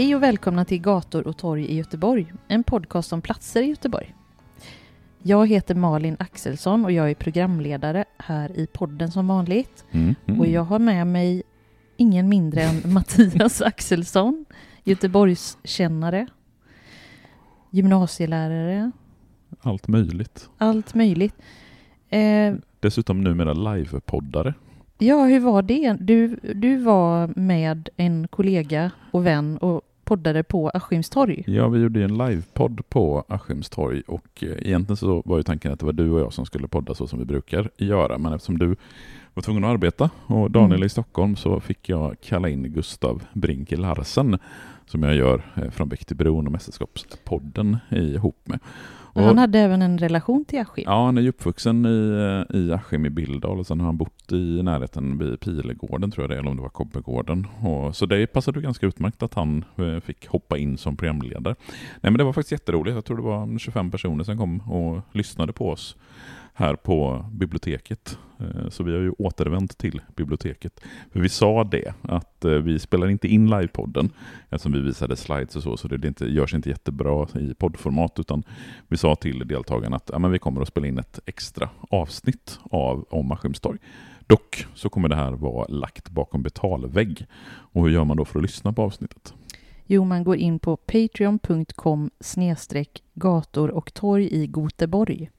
Hej och välkomna till Gator och torg i Göteborg, en podcast om platser i Göteborg. Jag heter Malin Axelsson och jag är programledare här i podden som vanligt. Mm, mm. Och jag har med mig ingen mindre än Mattias Axelsson, Göteborgskännare, gymnasielärare, Allt möjligt. allt möjligt. Eh, Dessutom numera livepoddare. ja, hur var det? Du, du var med en kollega och vän och poddade på Askimstorg. Ja, vi gjorde ju en livepodd på Askimstorg och eh, egentligen så var ju tanken att det var du och jag som skulle podda så som vi brukar göra. Men eftersom du var tvungen att arbeta och Daniel Mm. i Stockholm så fick jag kalla in Gustav Brinke Larsen som jag gör eh, från Bäck till bron och Mästerskapspodden ihop med. Och- Han hade även en relation till Askim. Ja, han är uppvuxen i, eh, i Askim i Billdal och sen har han bott i närheten vid Pilegården tror jag det eller om det var Kobbergården. Och, så det passade ganska utmärkt att han eh, fick hoppa in som programledare. Nej men det var faktiskt jätteroligt. Jag tror det var 25 personer som kom och lyssnade på oss här på biblioteket. Eh, så vi har ju återvänt till biblioteket. För vi sa det, att eh, vi spelar inte in livepodden eftersom vi visade slides och så, så det inte, görs inte jättebra i poddformat, utan vi sa till deltagarna att ja, men vi kommer att spela in ett extra avsnitt av om Askimstorg. Dock så kommer det här vara lagt bakom betalvägg. Och hur gör man då för att lyssna på avsnittet? Jo, man går in på patreon.com snedstreck gator och torg i Goteborg.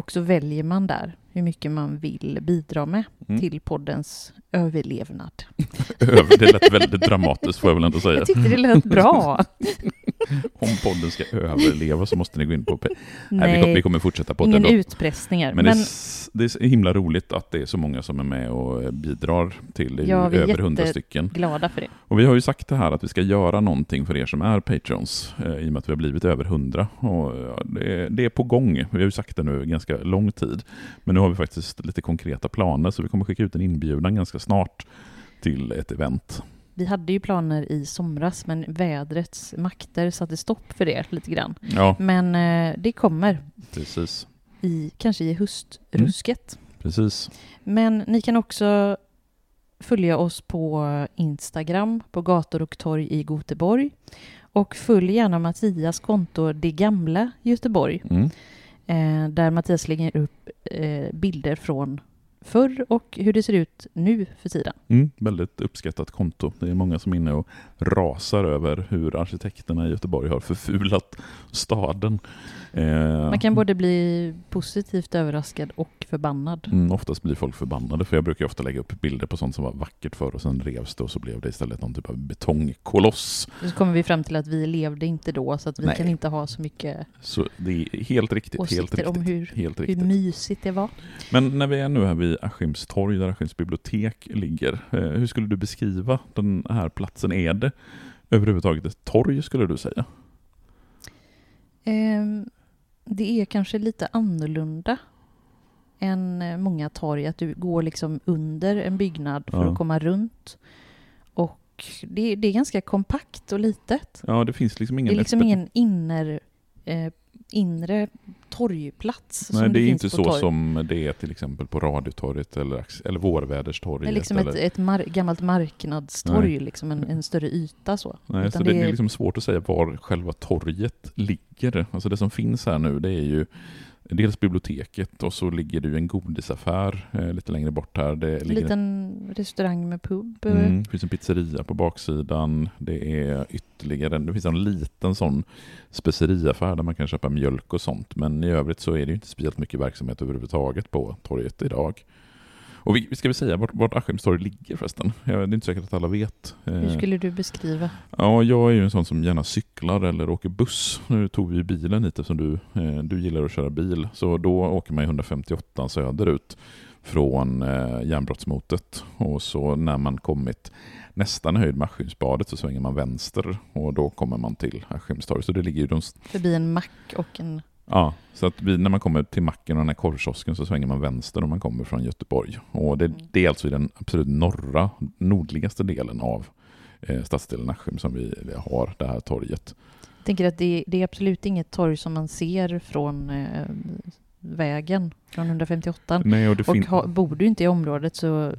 Och så väljer man där hur mycket man vill bidra med Mm. till poddens överlevnad. Över, det lät väldigt dramatiskt får jag väl ändå säga. Jag tyckte det lät bra. Om podden ska överleva så måste ni gå in på... Nej, vi, kommer, vi Nej, kommer fortsätta podden ingen då. utpressningar. Men, Men, det, är, det är himla roligt att det är så många som är med och eh, bidrar till det. är Ja, vi är över hundra stycken. glada för det. Och vi har ju sagt det här att vi ska göra någonting för er som är patrons eh, i och med att vi har blivit över hundra. Och ja, det, är, det är på gång. Vi har ju sagt det nu ganska lång tid. Men nu har vi faktiskt lite konkreta planer så vi kommer skicka ut en inbjudan ganska snart till ett event. Vi hade ju planer i somras, men vädrets makter satte stopp för det lite grann. Ja, Men eh, det kommer, precis. i, kanske i höstrusket. Precis. Men ni kan också följa oss på Instagram, på gator och torg i Göteborg. Och följ gärna Mattias konto Det gamla Göteborg, Mm. eh, där Mattias lägger upp eh, bilder från förr och hur det ser ut nu för tiden. Mm, väldigt uppskattat konto. Det är många som är inne och rasar över hur arkitekterna i Göteborg har förfulat staden. Eh, Man kan både bli positivt överraskad och förbannad. Mm, oftast blir folk förbannade för jag brukar ofta lägga upp bilder på sånt som var vackert förr och sen revs det och så blev det istället någon typ av betongkoloss. Så kommer vi fram till att vi levde inte då, så att vi Nej. kan inte ha så mycket Så det är helt riktigt. Helt åsikter riktigt. om hur, helt hur riktigt. mysigt det var. Men när vi är nu här vid Askims torg där Askims bibliotek ligger. Eh, hur skulle du beskriva den här platsen? Är det överhuvudtaget ett torg skulle du säga? Ehm, det är kanske lite annorlunda än eh, många torg, att du går liksom under en byggnad för Ja. att komma runt. Och det, det är ganska kompakt och litet. Ja, det finns liksom Det ingen... är liksom ingen inner, eh, inre torgplats. Nej, som det är inte så torg. som det är till exempel på Radiotorget eller, eller Vårväderstorget. Det är liksom eller... ett, ett mar- gammalt marknadstorg, liksom en, en större yta så. Nej, Utan så det, det är liksom svårt att säga var själva torget ligger. Alltså det som finns här nu det är ju dels biblioteket och så ligger det ju en godisaffär eh, lite längre bort här. Det En ligger liten restaurang med pub. Mm, det finns en pizzeria på baksidan. Det är ytterligare det finns en liten sån speceriaffär där man kan köpa mjölk och sånt. Men i övrigt så är det ju inte speciellt mycket verksamhet överhuvudtaget på torget idag. Och vi, vi ska väl säga vart, vart Askims torg ligger förresten. Det är inte säkert att alla vet. Hur Eh, skulle du beskriva? Ja, jag är ju en sån som gärna cyklar eller åker buss. Nu tog vi bilen hit eftersom du, eh, du gillar att köra bil. Så då åker man ju 158 söderut från eh, järnbrottsmotet. Och så när man kommit nästan höjd med Askimsbadet så svänger man vänster och då kommer man till Askimstorg. Så det ligger ju de, Förbi en mack och en... Ja, så att vi, när man kommer till macken och den här korvkiosken så svänger man vänster om man kommer från Göteborg. Och det, Mm. det är alltså i den absolut norra, nordligaste delen av eh, stadsdelen Askim som vi, vi har det här torget. Jag tänker att det, det är absolut inget torg som man ser från eh, vägen, från 158. Nej, och Och ha, bor du inte i området så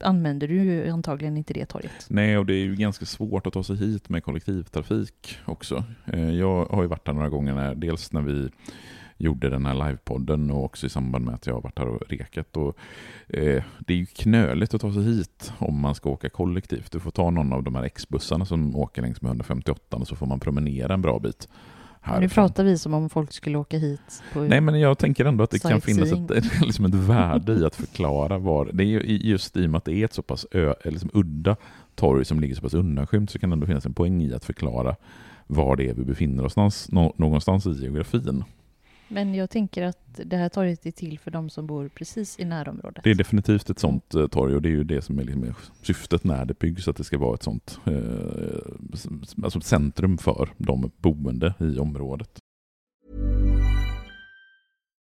använder du ju antagligen inte det torget. Nej, och det är ju ganska svårt att ta sig hit med kollektivtrafik också. Eh, Jag har ju varit här några gånger, när, dels när vi gjorde den här livepodden och också i samband med att jag har varit här och rekat. Och, eh, det är ju knöligt att ta sig hit om man ska åka kollektivt. Du får ta någon av de här X-bussarna som åker längs med 158 och så får man promenera en bra bit. Nu härifrån. pratar vi som om folk skulle åka hit. På, Nej, men jag tänker ändå att det kan finnas ett, liksom ett värde i att förklara var. Det är just i och med att det är ett så pass ö, liksom udda torg som ligger så pass undanskymt så kan det ändå finnas en poäng i att förklara var det är vi befinner oss någonstans, nå- någonstans i geografin. Men jag tänker att det här torget är till för de som bor precis i närområdet. Det är definitivt ett sånt eh, torg och det är ju det som är liksom syftet när det byggs, att det ska vara ett sånt eh, alltså ett centrum för de boende i området.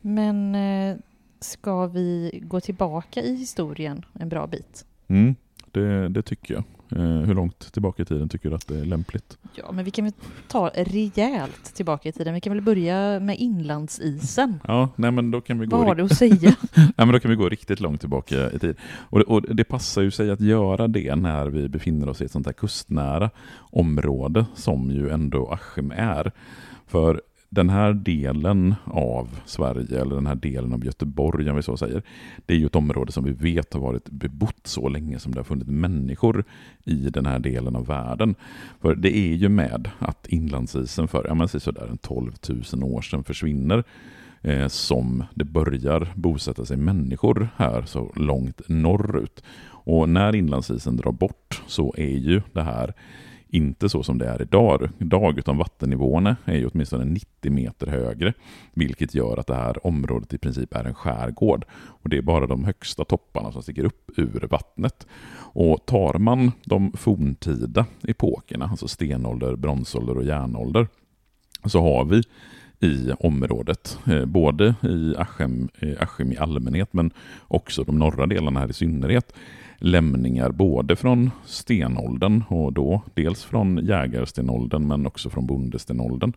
Men eh, ska vi gå tillbaka i historien en bra bit? Mm, det, det tycker jag. Eh, hur långt tillbaka i tiden tycker du att det är lämpligt? Ja, men vi kan väl ta rejält tillbaka i tiden. Vi kan väl börja med inlandsisen. Ja, nej men då kan vi gå Vad har du att säga? Nej, men då kan vi gå riktigt långt tillbaka i tid. Och, det- och det passar ju sig att göra det när vi befinner oss i ett sånt här kustnära område som ju ändå Askim är. För den här delen av Sverige, eller den här delen av Göteborg om vi så säger, det är ju ett område som vi vet har varit bebott så länge som det har funnits människor i den här delen av världen. För det är ju med att inlandsisen för, ja men sådär 12 000 år sedan försvinner eh, som det börjar bosätta sig människor här så långt norrut. Och när inlandsisen drar bort så är ju det här inte så som det är idag, idag utan vattennivåerna är ju åtminstone 90 meter högre, vilket gör att det här området i princip är en skärgård. Och det är bara de högsta topparna som sticker upp ur vattnet. Och tar man de forntida epokerna, alltså stenålder, bronsålder och järnålder, så har vi i området, eh, både i Askim, eh, Askim i allmänhet men också de norra delarna här i synnerhet, lämningar både från stenåldern och då dels från jägarstenåldern men också från bondestenåldern.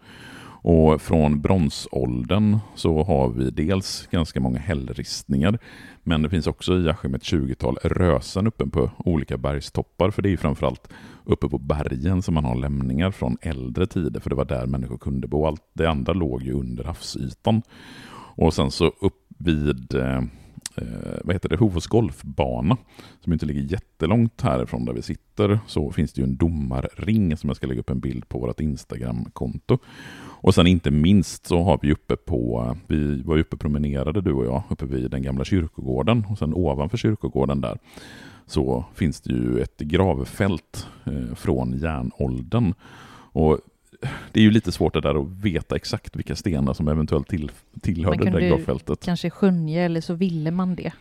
Och från bronsåldern så har vi dels ganska många hällristningar men det finns också i Askim ett 20-tal rösen uppe på olika bergstoppar för det är framförallt uppe på bergen som man har lämningar från äldre tider för det var där människor kunde bo. Allt det andra låg ju under havsytan. Och sen så upp vid eh, eh, vad heter det, Hovås golfbana, som inte ligger jättelångt härifrån där vi sitter, så finns det ju en domarring som jag ska lägga upp en bild på vårt Instagram-konto. Och sen inte minst så har vi uppe på, vi var uppe promenerade du och jag uppe vid den gamla kyrkogården och sen ovanför kyrkogården där så finns det ju ett gravfält eh, från järnåldern. Och det är ju lite svårt det där att veta exakt vilka stenar som eventuellt till, tillhörde det där gravfältet. kanske skönja eller så ville man det.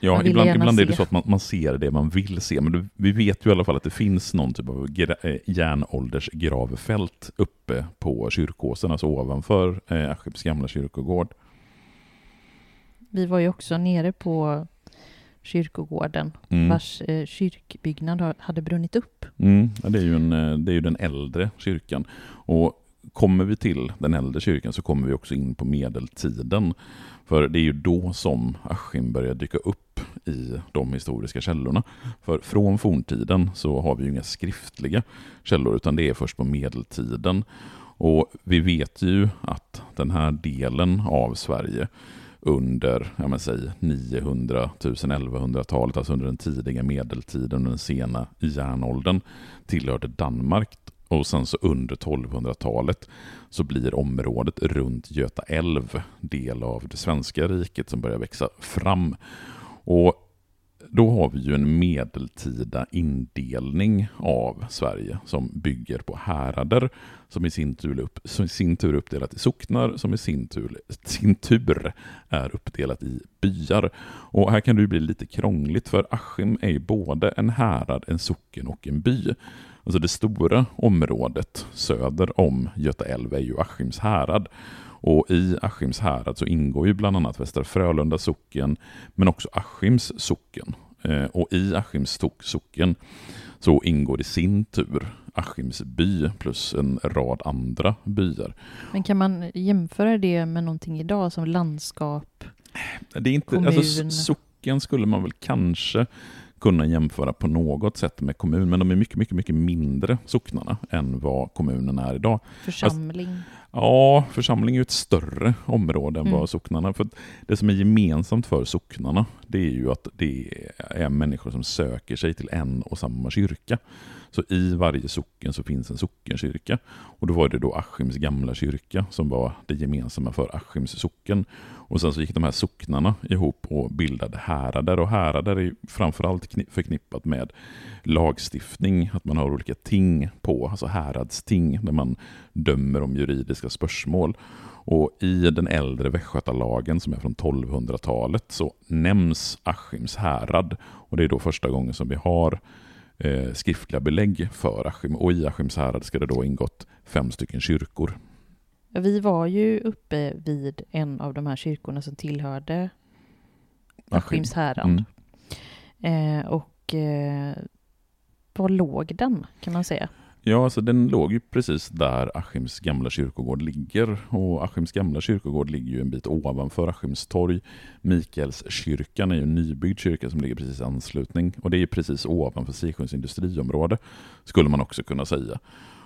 Ja, man ibland, ibland är det så att man, man ser det man vill se, men det, vi vet ju i alla fall att det finns någon typ av eh, järnålders gravfält uppe på kyrkåsen, alltså ovanför eh, Askeps gamla kyrkogård. Vi var ju också nere på kyrkogården mm. vars eh, kyrkbyggnad hade brunnit upp. Mm, det, är ju en, eh, det är ju den äldre kyrkan. Och kommer vi till den äldre kyrkan så kommer vi också in på medeltiden. För det är ju då som Askim börjar dyka upp i de historiska källorna. För från forntiden så har vi ju inga skriftliga källor utan det är först på medeltiden. Och vi vet ju att den här delen av Sverige under ja, säg 900 1100-talet, alltså under den tidiga medeltiden, och den sena järnåldern, tillhörde Danmark. Och sen så under 1200-talet så blir området runt Göta älv del av det svenska riket som börjar växa fram. Och då har vi ju en medeltida indelning av Sverige som bygger på härader som i sin tur, upp, som i sin tur är uppdelat i socknar som i sin tur, sin tur är uppdelat i byar. Och här kan det bli lite krångligt för Askim är ju både en härad, en socken och en by. Alltså det stora området söder om Göta älv är ju Askims härad. Och i Askims härad så ingår ju bland annat Västra Frölunda socken, men också Askims socken. Eh, och i Askims socken så ingår i sin tur Askims by plus en rad andra byar. Men kan man jämföra det med någonting idag som landskap? Det är inte, alltså, kommun? Alltså, socken skulle man väl kanske kunna jämföra på något sätt med kommun, men de är mycket, mycket, mycket mindre socknarna än vad kommunen är idag. Församling? Alltså, ja, församling är ju ett större område än mm. vad socknarna. För det som är gemensamt för socknarna, det är ju att det är människor som söker sig till en och samma kyrka. Så i varje socken så finns en sockenkyrka. Och då var det då Askims gamla kyrka som var det gemensamma för Askims socken. Och sen så gick de här socknarna ihop och bildade härader. Och härader är framförallt förknippat med lagstiftning, att man har olika ting på, alltså häradsting, där man dömer om juridiska spörsmål. Och i den äldre västgötalagen som är från 1200-talet så nämns Askims härad. Och det är då första gången som vi har eh, skriftliga belägg för Askim. Och i Askims härad ska det då ingått fem stycken kyrkor. Vi var ju uppe vid en av de här kyrkorna som tillhörde Askims härad. Mm. Eh, och eh, var låg den, kan man säga? Ja, alltså den låg ju precis där Askims gamla kyrkogård ligger. Och Askims gamla kyrkogård ligger ju en bit ovanför Askims torg. Mikaelskyrkan är ju en nybyggd kyrka som ligger precis i anslutning. Och det är precis ovanför Sisjöns industriområde, skulle man också kunna säga.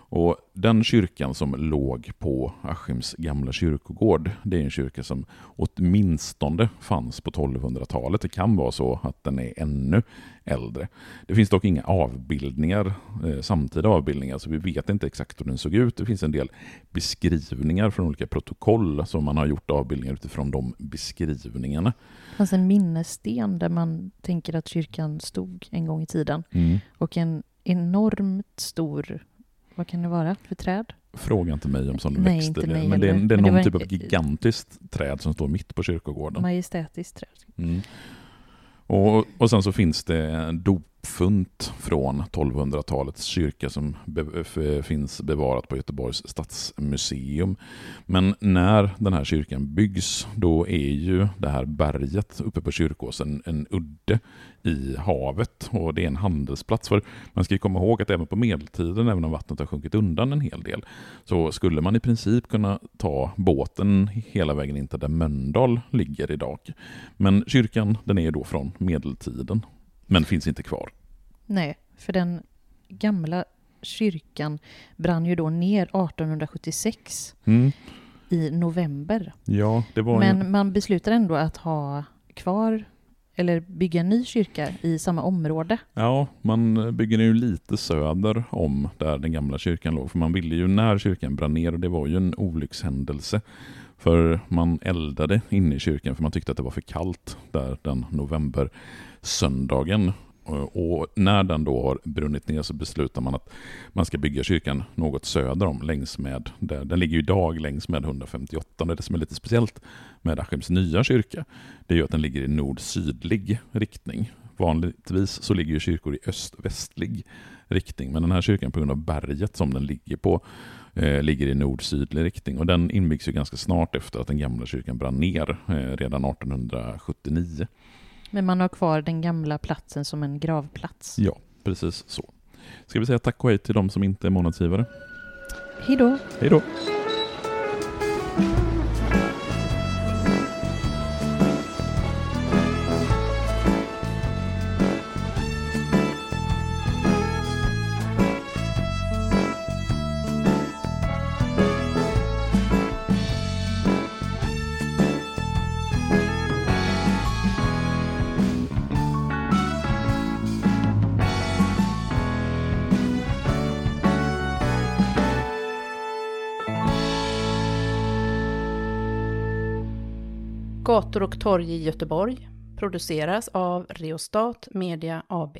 Och den kyrkan som låg på Askims gamla kyrkogård, det är en kyrka som åtminstone fanns på 1200-talet. Det kan vara så att den är ännu äldre. Det finns dock inga avbildningar, eh, samtida avbildningar, så vi vet inte exakt hur den såg ut. Det finns en del beskrivningar från olika protokoll som man har gjort avbildningar utifrån de beskrivningarna. Det fanns en minnessten där man tänker att kyrkan stod en gång i tiden. Mm. Och en enormt stor vad kan det vara för träd? Fråga inte mig om sån Nej, växter. Men det är, det är någon det typ av gigantiskt träd som står mitt på kyrkogården. Majestätiskt träd. Mm. Och, och sen så finns det dopfunt från 1200-talets kyrka som be, finns bevarat på Göteborgs stadsmuseum. Men när den här kyrkan byggs, då är ju det här berget uppe på kyrkåsen en udde i havet och det är en handelsplats. För man ska komma ihåg att även på medeltiden, även om vattnet har sjunkit undan en hel del, så skulle man i princip kunna ta båten hela vägen in till där Mölndal ligger idag. Men kyrkan, den är då från medeltiden, men finns inte kvar. Nej, för den gamla kyrkan brann ju då ner 1876 mm. i november. Ja, det var Men en... man beslutade ändå att ha kvar eller bygga en ny kyrka i samma område. Ja, man bygger ju lite söder om där den gamla kyrkan låg. För man ville ju när kyrkan brann ner, och det var ju en olyckshändelse. För man eldade inne i kyrkan för man tyckte att det var för kallt där den november söndagen. Eh, och när den då har brunnit ner så beslutar man att man ska bygga kyrkan något söder om längs med, där, den ligger idag längs med 158. Det som är lite speciellt med Askims nya kyrka, det är ju att den ligger i nord-sydlig riktning. Vanligtvis så ligger kyrkor i öst-västlig riktning, men den här kyrkan på grund av berget som den ligger på eh, ligger i nord-sydlig riktning och den inviggs ju ganska snart efter att den gamla kyrkan brann ner eh, redan 1879. Men man har kvar den gamla platsen som en gravplats. Ja, precis så. Ska vi säga tack och hej till de som inte är månadsgivare? Hej då! Hej då! Gator och torg i Göteborg produceras av Reostat Media AB.